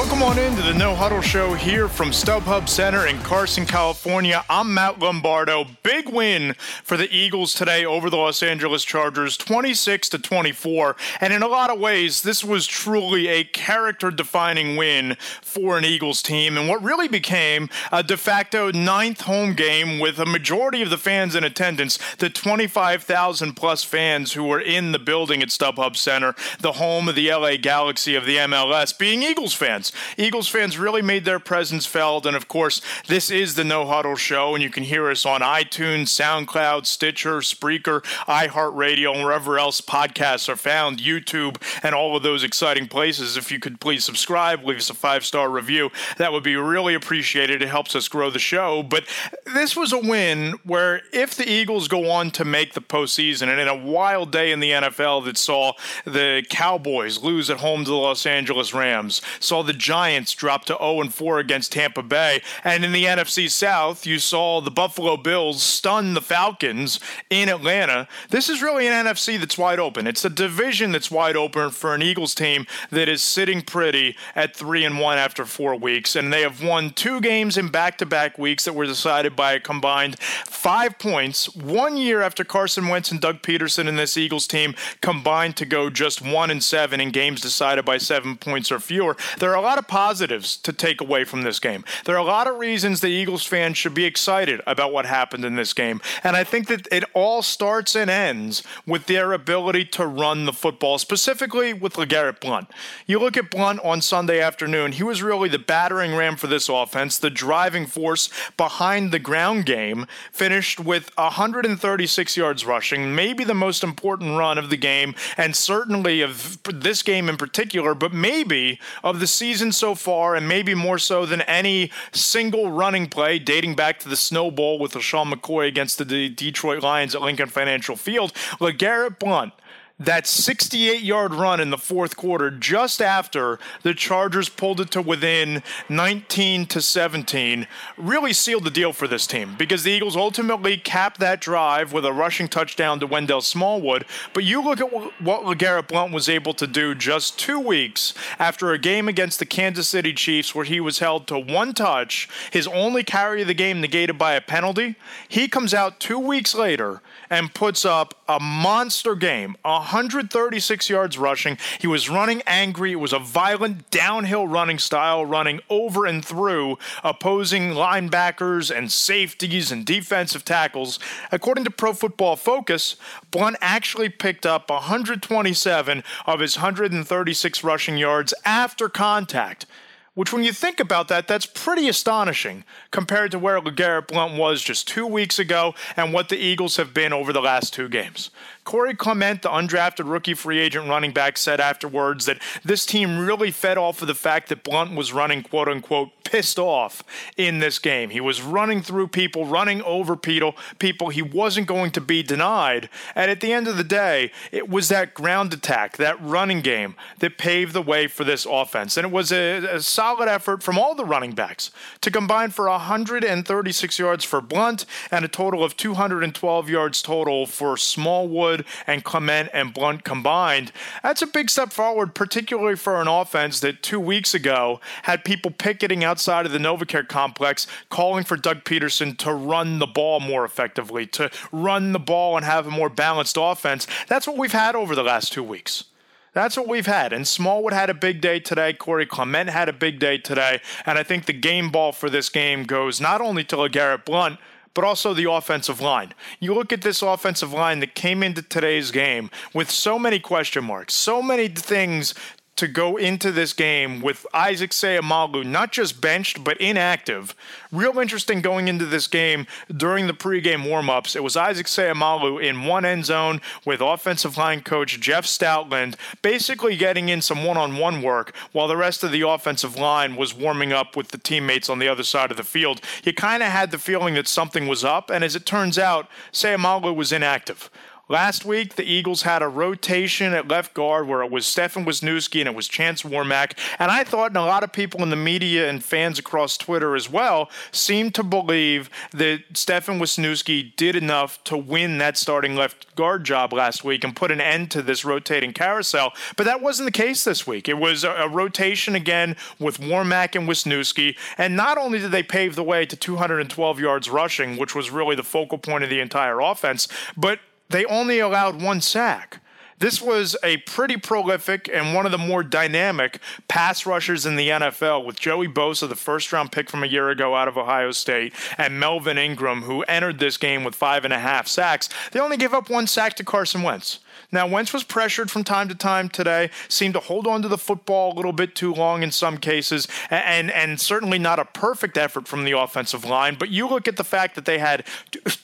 Welcome on into the No Huddle Show here from StubHub Center in Carson, California. I'm Matt Lombardo. Big win for the Eagles today over the Los Angeles Chargers, 26 to 24. And in a lot of ways, this was truly a character-defining win for an Eagles team, and what really became a de facto ninth home game with a majority of the fans in attendance, the 25,000 plus fans who were in the building at StubHub Center, the home of the LA Galaxy of the MLS, being Eagles fans fans. Eagles fans really made their presence felt. And of course, this is the No Huddle Show, and you can hear us on iTunes, SoundCloud, Stitcher, Spreaker, iHeartRadio, and wherever else podcasts are found, YouTube, and all of those exciting places. If you could please subscribe, leave us a five star review, that would be really appreciated. It helps us grow the show. But this was a win where if the Eagles go on to make the postseason, and in a wild day in the NFL that saw the Cowboys lose at home to the Los Angeles Rams, saw the Giants drop to 0 4 against Tampa Bay. And in the NFC South, you saw the Buffalo Bills stun the Falcons in Atlanta. This is really an NFC that's wide open. It's a division that's wide open for an Eagles team that is sitting pretty at 3 and 1 after 4 weeks and they have won two games in back-to-back weeks that were decided by a combined 5 points. 1 year after Carson Wentz and Doug Pederson and this Eagles team combined to go just 1 and 7 in games decided by 7 points or fewer. There are a lot of positives to take away from this game. There are a lot of reasons the Eagles fans should be excited about what happened in this game. And I think that it all starts and ends with their ability to run the football, specifically with LeGarrette Blunt. You look at Blunt on Sunday afternoon, he was really the battering ram for this offense, the driving force behind the ground game, finished with 136 yards rushing, maybe the most important run of the game, and certainly of this game in particular, but maybe of the season season so far, and maybe more so than any single running play dating back to the Snow Bowl with LeSean McCoy against the Detroit Lions at Lincoln Financial Field. LeGarrette Blunt that 68 yard run in the fourth quarter just after the Chargers pulled it to within 19 to 17 really sealed the deal for this team because the Eagles ultimately capped that drive with a rushing touchdown to Wendell Smallwood. But you look at what LeGarrette Blunt was able to do just two weeks after a game against the Kansas City Chiefs where he was held to one touch, his only carry of the game negated by a penalty. He comes out two weeks later and puts up a monster game. 136 yards rushing. He was running angry. It was a violent downhill running style, running over and through opposing linebackers and safeties and defensive tackles. According to Pro Football Focus, Blunt actually picked up 127 of his 136 rushing yards after contact which when you think about that, that's pretty astonishing compared to where LeGarrette Blunt was just two weeks ago and what the Eagles have been over the last two games. Corey Clement, the undrafted rookie free agent running back, said afterwards that this team really fed off of the fact that Blunt was running, quote unquote, pissed off in this game. He was running through people, running over people, people he wasn't going to be denied. And at the end of the day, it was that ground attack, that running game that paved the way for this offense. And it was a, a solid effort from all the running backs to combine for 136 yards for Blunt and a total of 212 yards total for Smallwood and Clement and Blunt combined. That's a big step forward, particularly for an offense that two weeks ago had people picketing outside of the Novacare complex calling for Doug Pederson to run the ball more effectively, to run the ball and have a more balanced offense. That's what we've had over the last two weeks. That's what we've had. And Smallwood had a big day today. Corey Clement had a big day today. And I think the game ball for this game goes not only to LeGarrette Blunt, but also the offensive line. You look at this offensive line that came into today's game with so many question marks, so many things to go into this game with Isaac Seumalo not just benched but inactive. Real interesting going into this game during the pregame warmups. It was Isaac Seumalo in one end zone with offensive line coach Jeff Stoutland basically getting in some one-on-one work while the rest of the offensive line was warming up with the teammates on the other side of the field. You kind of had the feeling that something was up, and as it turns out, Seumalo was inactive. Last week, the Eagles had a rotation at left guard where it was Stefan Wisniewski and it was Chance Warmack. And I thought, and a lot of people in the media and fans across Twitter as well, seemed to believe that Stefan Wisniewski did enough to win that starting left guard job last week and put an end to this rotating carousel. But that wasn't the case this week. It was a, a rotation again with Warmack and Wisniewski. And not only did they pave the way to 212 yards rushing, which was really the focal point of the entire offense, but they only allowed one sack. This was a pretty prolific and one of the more dynamic pass rushers in the NFL with Joey Bosa, the first round pick from a year ago out of Ohio State, and Melvin Ingram, who entered this game with five and a half sacks. They only gave up one sack to Carson Wentz. Now, Wentz was pressured from time to time today, seemed to hold on to the football a little bit too long in some cases, and, and certainly not a perfect effort from the offensive line. But you look at the fact that they had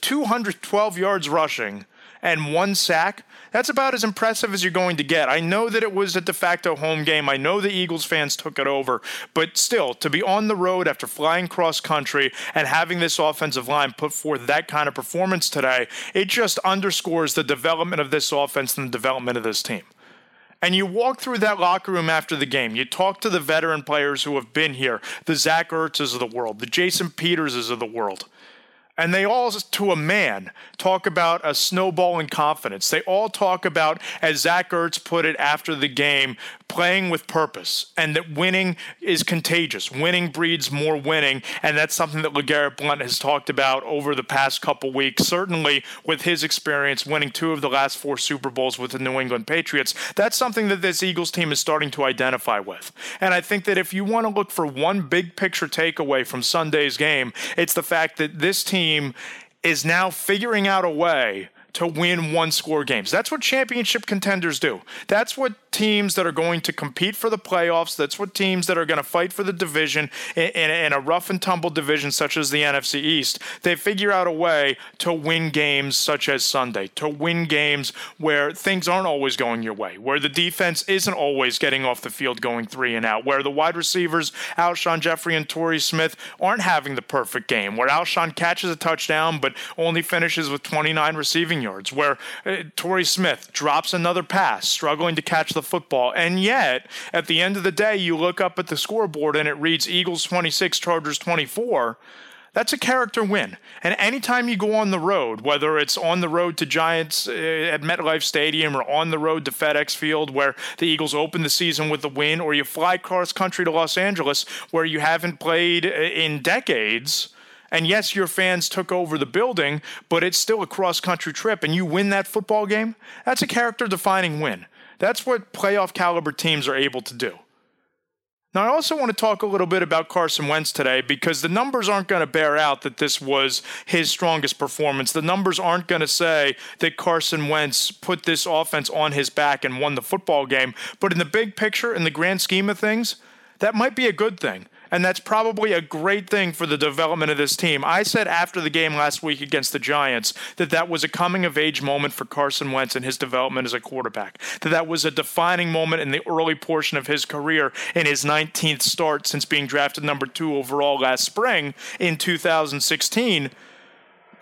212 yards rushing and one sack, that's about as impressive as you're going to get. I know that it was a de facto home game. I know the Eagles fans took it over, but still, to be on the road after flying cross country and having this offensive line put forth that kind of performance today, it just underscores the development of this offense and the development of this team. And you walk through that locker room after the game. You talk to the veteran players who have been here, the Zach Ertzes of the world, the Jason Peterses of the world. And they all, to a man, talk about a snowball in confidence. They all talk about, as Zach Ertz put it after the game, playing with purpose and that winning is contagious. Winning breeds more winning. And that's something that LeGarrette Blunt has talked about over the past couple weeks. Certainly, with his experience winning two of the last four Super Bowls with the New England Patriots, that's something that this Eagles team is starting to identify with. And I think that if you want to look for one big picture takeaway from Sunday's game, it's the fact that this team team is now figuring out a way to win one score games. That's what championship contenders do. That's what teams that are going to compete for the playoffs, that's what teams that are going to fight for the division in, in, in, a rough and tumble division such as the NFC East, they figure out a way to win games such as Sunday, to win games where things aren't always going your way, where the defense isn't always getting off the field going three and out, where the wide receivers, Alshon Jeffery and Torrey Smith, aren't having the perfect game, where Alshon catches a touchdown but only finishes with 29 receiving yards, where uh, Torrey Smith drops another pass, struggling to catch the football. And yet, at the end of the day, you look up at the scoreboard and it reads Eagles 26, Chargers 24. That's a character win. And anytime you go on the road, whether it's on the road to Giants uh, at MetLife Stadium or on the road to FedEx Field, where the Eagles open the season with a win, or you fly cross country to Los Angeles, where you haven't played uh, in decades, and yes, your fans took over the building, but it's still a cross country trip, and you win that football game, that's a character defining win. That's what playoff caliber teams are able to do. Now, I also want to talk a little bit about Carson Wentz today because the numbers aren't going to bear out that this was his strongest performance. The numbers aren't going to say that Carson Wentz put this offense on his back and won the football game. But in the big picture, in the grand scheme of things, that might be a good thing and that's probably a great thing for the development of this team. I said after the game last week against the Giants that that was a coming of age moment for Carson Wentz and his development as a quarterback. That that was a defining moment in the early portion of his career in his 19th start since being drafted number 2 overall last spring in 2016.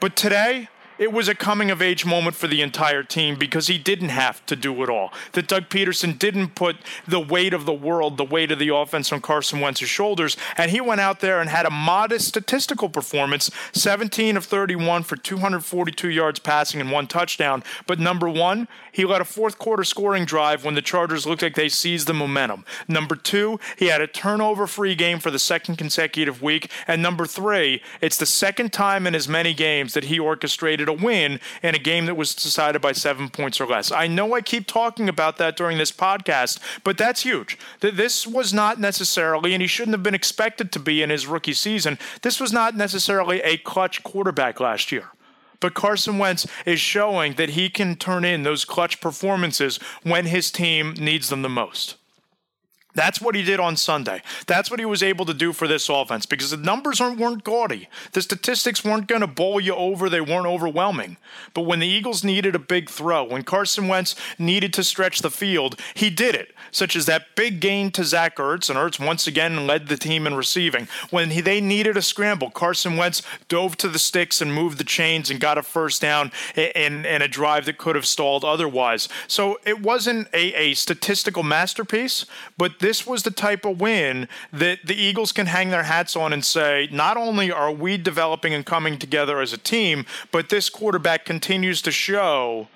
But today, it was a coming of age moment for the entire team because he didn't have to do it all. That Doug Pederson didn't put the weight of the world, the weight of the offense on Carson Wentz's shoulders, and he went out there and had a modest statistical performance 17 of 31 for 242 yards passing and one touchdown. But number one, he led a fourth quarter scoring drive when the Chargers looked like they seized the momentum. Number two, he had a turnover free game for the second consecutive week. And number three, it's the second time in as many games that he orchestrated a win in a game that was decided by seven points or less. I know I keep talking about that during this podcast, but that's huge. This was not necessarily, and he shouldn't have been expected to be in his rookie season, this was not necessarily a clutch quarterback last year. But Carson Wentz is showing that he can turn in those clutch performances when his team needs them the most. That's what he did on Sunday. That's what he was able to do for this offense because the numbers weren't gaudy. The statistics weren't going to bowl you over. They weren't overwhelming. But when the Eagles needed a big throw, when Carson Wentz needed to stretch the field, he did it, such as that big gain to Zach Ertz, and Ertz once again led the team in receiving. When he, they needed a scramble, Carson Wentz dove to the sticks and moved the chains and got a first down in, in a drive that could have stalled otherwise. So it wasn't a, a statistical masterpiece, but this was the type of win that the Eagles can hang their hats on and say, not only are we developing and coming together as a team, but this quarterback continues to show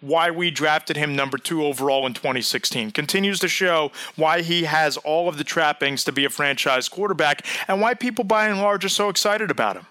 why we drafted him number two overall in 2016. Continues to show why he has all of the trappings to be a franchise quarterback and why people by and large are so excited about him.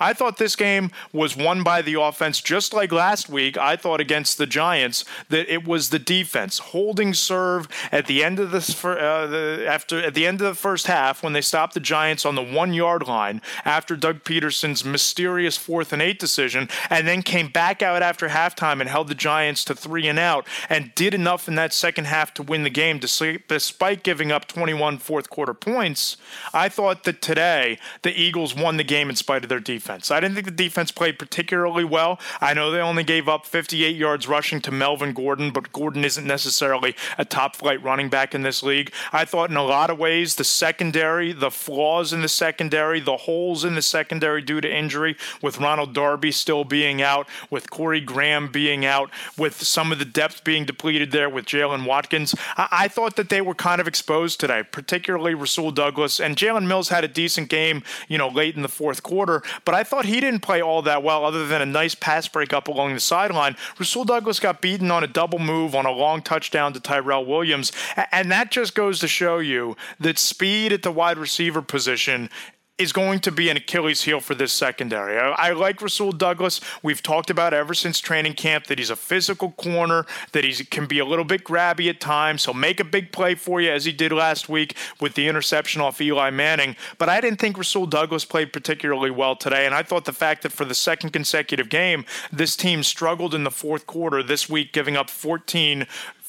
I thought this game was won by the offense, just like last week. I thought against the Giants that it was the defense holding serve at the end of uh, the, after at the end of the first half when they stopped the Giants on the one yard line after Doug Pederson's mysterious fourth and eight decision, and then came back out after halftime and held the Giants to three and out, and did enough in that second half to win the game despite giving up 21 fourth quarter points. I thought that today the Eagles won the game in spite of their defense defense. I didn't think the defense played particularly well. I know they only gave up 58 yards rushing to Melvin Gordon, but Gordon isn't necessarily a top flight running back in this league. I thought in a lot of ways the secondary, the flaws in the secondary, the holes in the secondary due to injury, with Ronald Darby still being out, with Corey Graham being out, with some of the depth being depleted there with Jaylen Watkins. I-, I thought that they were kind of exposed today, particularly Rasul Douglas. And Jalen Mills had a decent game, you know, late in the fourth quarter, but thought he didn't play all that well, other than a nice pass break up along the sideline. Rasul Douglas got beaten on a double move on a long touchdown to Tyrell Williams. And that just goes to show you that speed at the wide receiver position is going to be an Achilles heel for this secondary. I, I, like Rasul Douglas. We've talked about ever since training camp that he's a physical corner, that he can be a little bit grabby at times. He'll make a big play for you, as he did last week with the interception off Eli Manning. But I didn't think Rasul Douglas played particularly well today. And I thought the fact that for the second consecutive game, this team struggled in the fourth quarter this week, giving up 14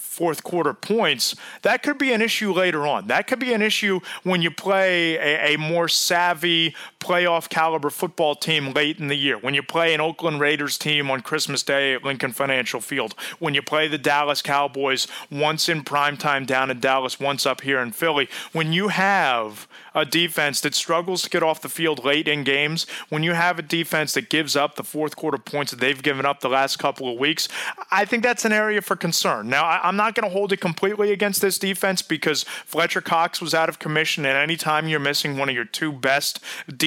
fourth quarter points, that could be an issue later on. That could be an issue when you play a, a, more savvy playoff caliber football team late in the year. When you play an Oakland Raiders team on Christmas Day at Lincoln Financial Field. When you play the Dallas Cowboys once in prime time down in Dallas, once up here in Philly. When you have a defense that struggles to get off the field late in games, when you have a defense that gives up the fourth quarter points that they've given up the last couple of weeks, I think that's an area for concern. Now, I'm not going to hold it completely against this defense because Fletcher Cox was out of commission, and anytime you're missing one of your two best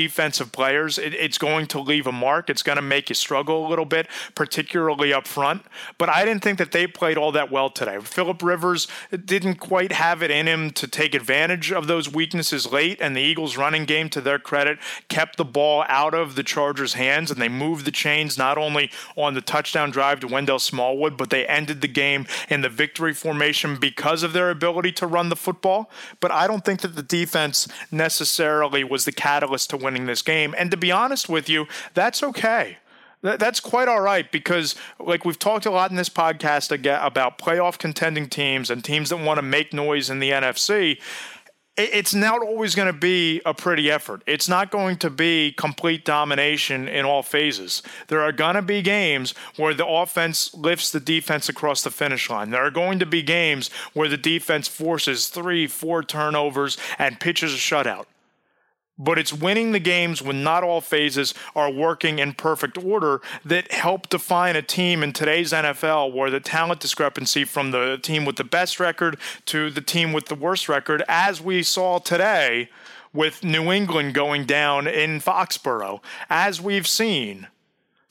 defensive players, it, it's going to leave a mark. It's going to make you struggle a little bit, particularly up front. But I didn't think that they played all that well today. Philip Rivers didn't quite have it in him to take advantage of those weaknesses late, and the Eagles' running game, to their credit, kept the ball out of the Chargers' hands, and they moved the chains not only on the touchdown drive to Wendell Smallwood, but they ended the game in the victory formation because of their ability to run the football. But I don't think that the defense necessarily was the catalyst to winning this game. And to be honest with you, that's okay that's quite all right because, like we've talked a lot in this podcast about playoff contending teams and teams that want to make noise in the NFC it's not always going to be a pretty effort. It's not going to be complete domination in all phases. There are going to be games where the offense lifts the defense across the finish line. There are going to be games where the defense forces three, four turnovers and pitches a shutout but it's winning the games when not all phases are working in perfect order that help define a team in today's NFL where the talent discrepancy from the team with the best record to the team with the worst record, as we saw today with New England going down in Foxborough, as we've seen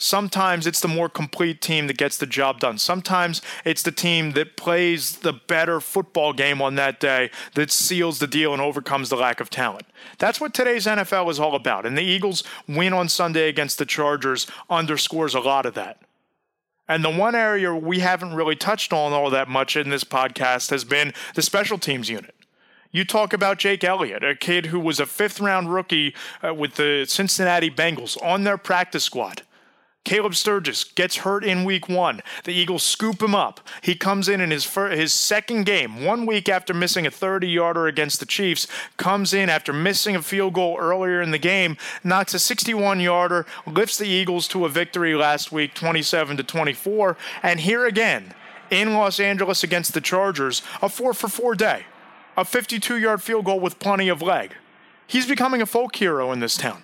Sometimes it's the more complete team that gets the job done. Sometimes it's the team that plays the better football game on that day that seals the deal and overcomes the lack of talent. That's what today's NFL is all about. And the Eagles' win on Sunday against the Chargers underscores a lot of that. And the one area we haven't really touched on all that much in this podcast has been the special teams unit. You talk about Jake Elliott, a kid who was a fifth round rookie uh, with the Cincinnati Bengals on their practice squad Caleb Sturgis gets hurt in week one. The Eagles scoop him up. He comes in in his first, his second game, one week after missing a 30 yarder against the Chiefs, comes in after missing a field goal earlier in the game, knocks a 61 yarder, lifts the Eagles to a victory last week, 27 to 24. And here again, in Los Angeles against the Chargers, a 4 for 4 day, a 52 yard field goal with plenty of leg. He's becoming a folk hero in this town.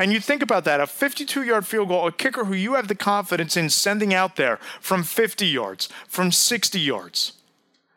And you think about that a 52 yard field goal, a kicker who you have the confidence in sending out there from 50 yards, from 60 yards.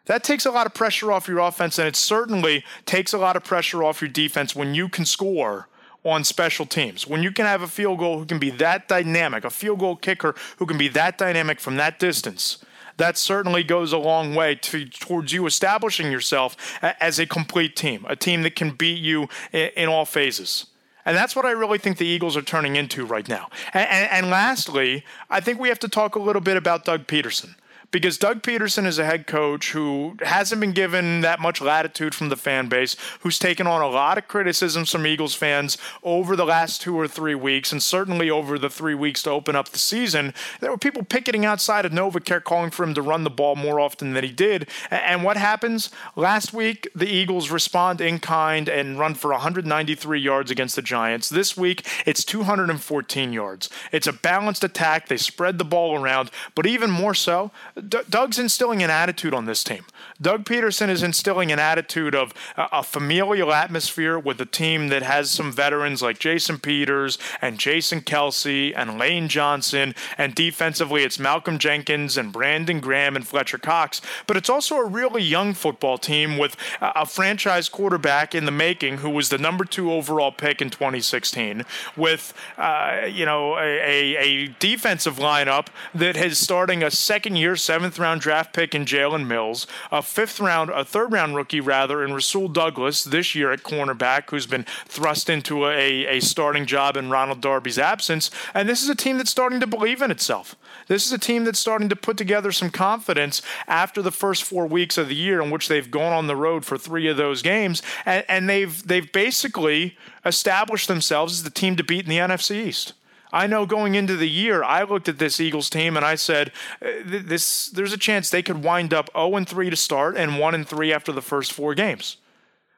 That takes a lot of pressure off your offense, and it certainly takes a lot of pressure off your defense when you can score on special teams. When you can have a field goal who can be that dynamic, a field goal kicker who can be that dynamic from that distance, that certainly goes a long way to, towards you establishing yourself as a complete team, a team that can beat you in, in all phases. And that's what I really think the Eagles are turning into right now. And, and, and, lastly, I think we have to talk a little bit about Doug Pederson because Doug Pederson is a head coach who hasn't been given that much latitude from the fan base, who's taken on a lot of criticisms from Eagles fans over the last two or three weeks, and certainly over the three weeks to open up the season. There were people picketing outside of Novacare calling for him to run the ball more often than he did. And what happens? Last week, the Eagles respond in kind and run for 193 yards against the Giants. This week, it's 214 yards. It's a balanced attack. They spread the ball around, but even more so, D- Doug's instilling an attitude on this team. Doug Pederson is instilling an attitude of a, familial atmosphere with a team that has some veterans like Jason Peters and Jason Kelce and Lane Johnson, and defensively it's Malcolm Jenkins and Brandon Graham and Fletcher Cox. But it's also a really young football team with a, franchise quarterback in the making who was the number two overall pick in 2016, with uh, you know a, a, a defensive lineup that is starting a second year seventh round draft pick in Jalen Mills, a fifth round, a third round rookie rather, in Rasul Douglas this year at cornerback, who's been thrust into a, a starting job in Ronald Darby's absence. And this is a team that's starting to believe in itself. This is a team that's starting to put together some confidence after the first four weeks of the year in which they've gone on the road for three of those games, and, and they've they've basically established themselves as the team to beat in the NFC East. I know going into the year, I looked at this Eagles team and I said, uh, "This there's a chance they could wind up 0 and 3 to start and 1 and 3 after the first four games."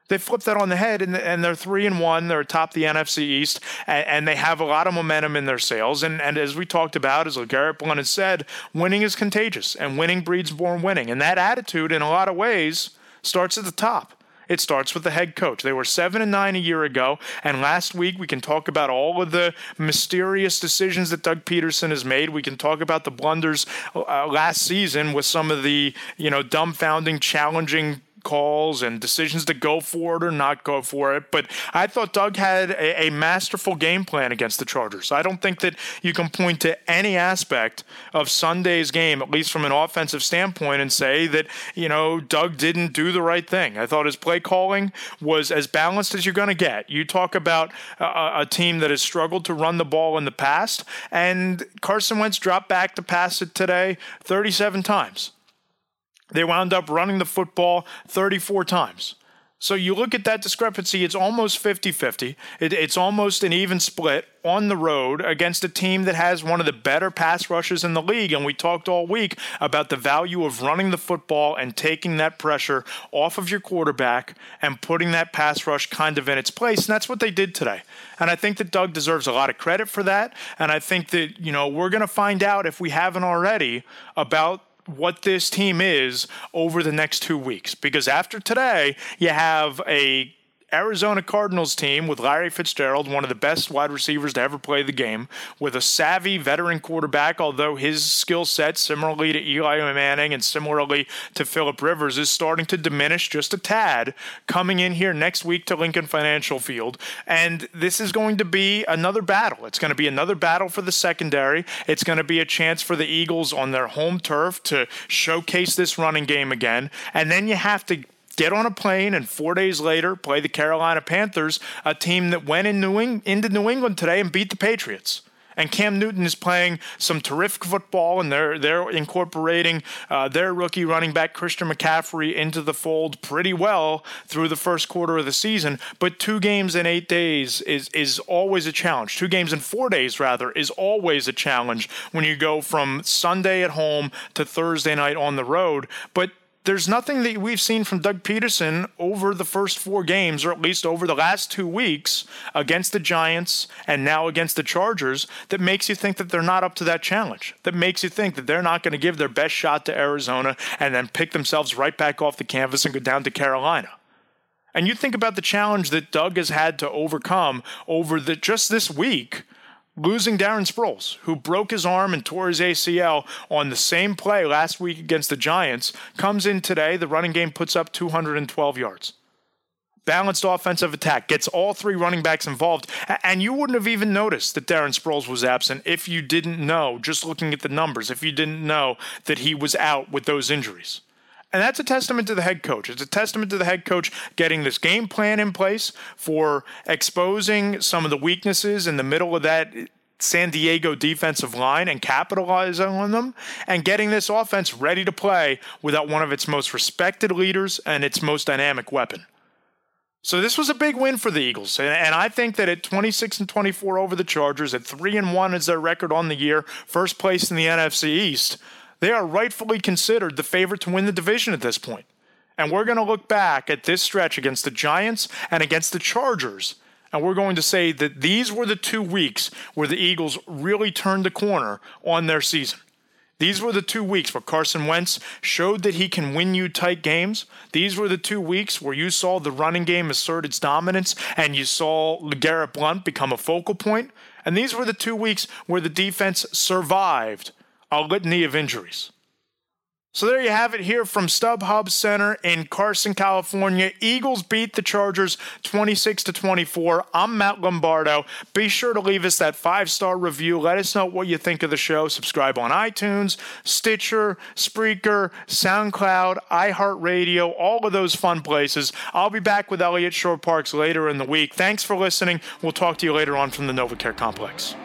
They flipped that on the head, and, they're three and one. They're atop the NFC East, and, they have a lot of momentum in their sails. And, and as we talked about, as Garrett Blunt has said, winning is contagious, and winning breeds more winning. And that attitude, in a lot of ways, starts at the top. It starts with the head coach. They were 7 and 9 a year ago, and last week we can talk about all of the mysterious decisions that Doug Pederson has made. We can talk about the blunders uh, last season with some of the, you know, dumbfounding, challenging calls and decisions to go for it or not go for it. But I thought Doug had a, a, masterful game plan against the Chargers. I don't think that you can point to any aspect of Sunday's game, at least from an offensive standpoint, and say that, you know, Doug didn't do the right thing. I thought his play calling was as balanced as you're going to get. You talk about a, a team that has struggled to run the ball in the past, and Carson Wentz dropped back to pass it today 37 times. They wound up running the football 34 times. So you look at that discrepancy, it's almost 50 50. It, it's almost an even split on the road against a team that has one of the better pass rushes in the league. And we talked all week about the value of running the football and taking that pressure off of your quarterback and putting that pass rush kind of in its place. And that's what they did today. And I think that Doug deserves a lot of credit for that. And I think that, you know, we're going to find out if we haven't already about what this team is over the next two weeks. Because after today, you have a Arizona Cardinals team with Larry Fitzgerald, one of the best wide receivers to ever play the game, with a savvy veteran quarterback, although his skill set, similarly to Eli Manning and similarly to Philip Rivers, is starting to diminish just a tad coming in here next week to Lincoln Financial Field. And this is going to be another battle. It's going to be another battle for the secondary. It's going to be a chance for the Eagles on their home turf to showcase this running game again. And then you have to get on a plane and four days later play the Carolina Panthers, a team that went in New into New England today and beat the Patriots. And Cam Newton is playing some terrific football, and they're they're incorporating uh, their rookie running back Christian McCaffrey into the fold pretty well through the first quarter of the season. But two games in eight days is is always a challenge. Two games in four days, rather, is always a challenge when you go from Sunday at home to Thursday night on the road. But there's nothing that we've seen from Doug Pederson over the first four games, or at least over the last two weeks against the Giants and now against the Chargers, that makes you think that they're not up to that challenge. That makes you think that they're not going to give their best shot to Arizona and then pick themselves right back off the canvas and go down to Carolina. And you think about the challenge that Doug has had to overcome over the just this week losing Darren Sproles, who broke his arm and tore his ACL on the same play last week against the Giants, comes in today. The running game puts up 212 yards. Balanced offensive attack gets all three running backs involved, and you wouldn't have even noticed that Darren Sproles was absent if you didn't know, just looking at the numbers, if you didn't know that he was out with those injuries. And that's a testament to the head coach. It's a testament to the head coach getting this game plan in place for exposing some of the weaknesses in the middle of that San Diego defensive line and capitalizing on them and getting this offense ready to play without one of its most respected leaders and its most dynamic weapon. So this was a big win for the Eagles, and, I think that at 26 and 24 over the Chargers, at three and one is their record on the year, first place in the NFC East. They are rightfully considered the favorite to win the division at this point. And we're going to look back at this stretch against the Giants and against the Chargers. And we're going to say that these were the two weeks where the Eagles really turned the corner on their season. These were the two weeks where Carson Wentz showed that he can win you tight games. These were the two weeks where you saw the running game assert its dominance and you saw LeGarrette Blunt become a focal point. And these were the two weeks where the defense survived a litany of injuries. So there you have it here from StubHub Center in Carson, California. Eagles beat the Chargers 26 to 24. I'm Matt Lombardo. Be sure to leave us that five-star review. Let us know what you think of the show. Subscribe on iTunes, Stitcher, Spreaker, SoundCloud, iHeartRadio, all of those fun places. I'll be back with Eliot Shorr-Parks later in the week. Thanks for listening. We'll talk to you later on from the NovaCare Complex.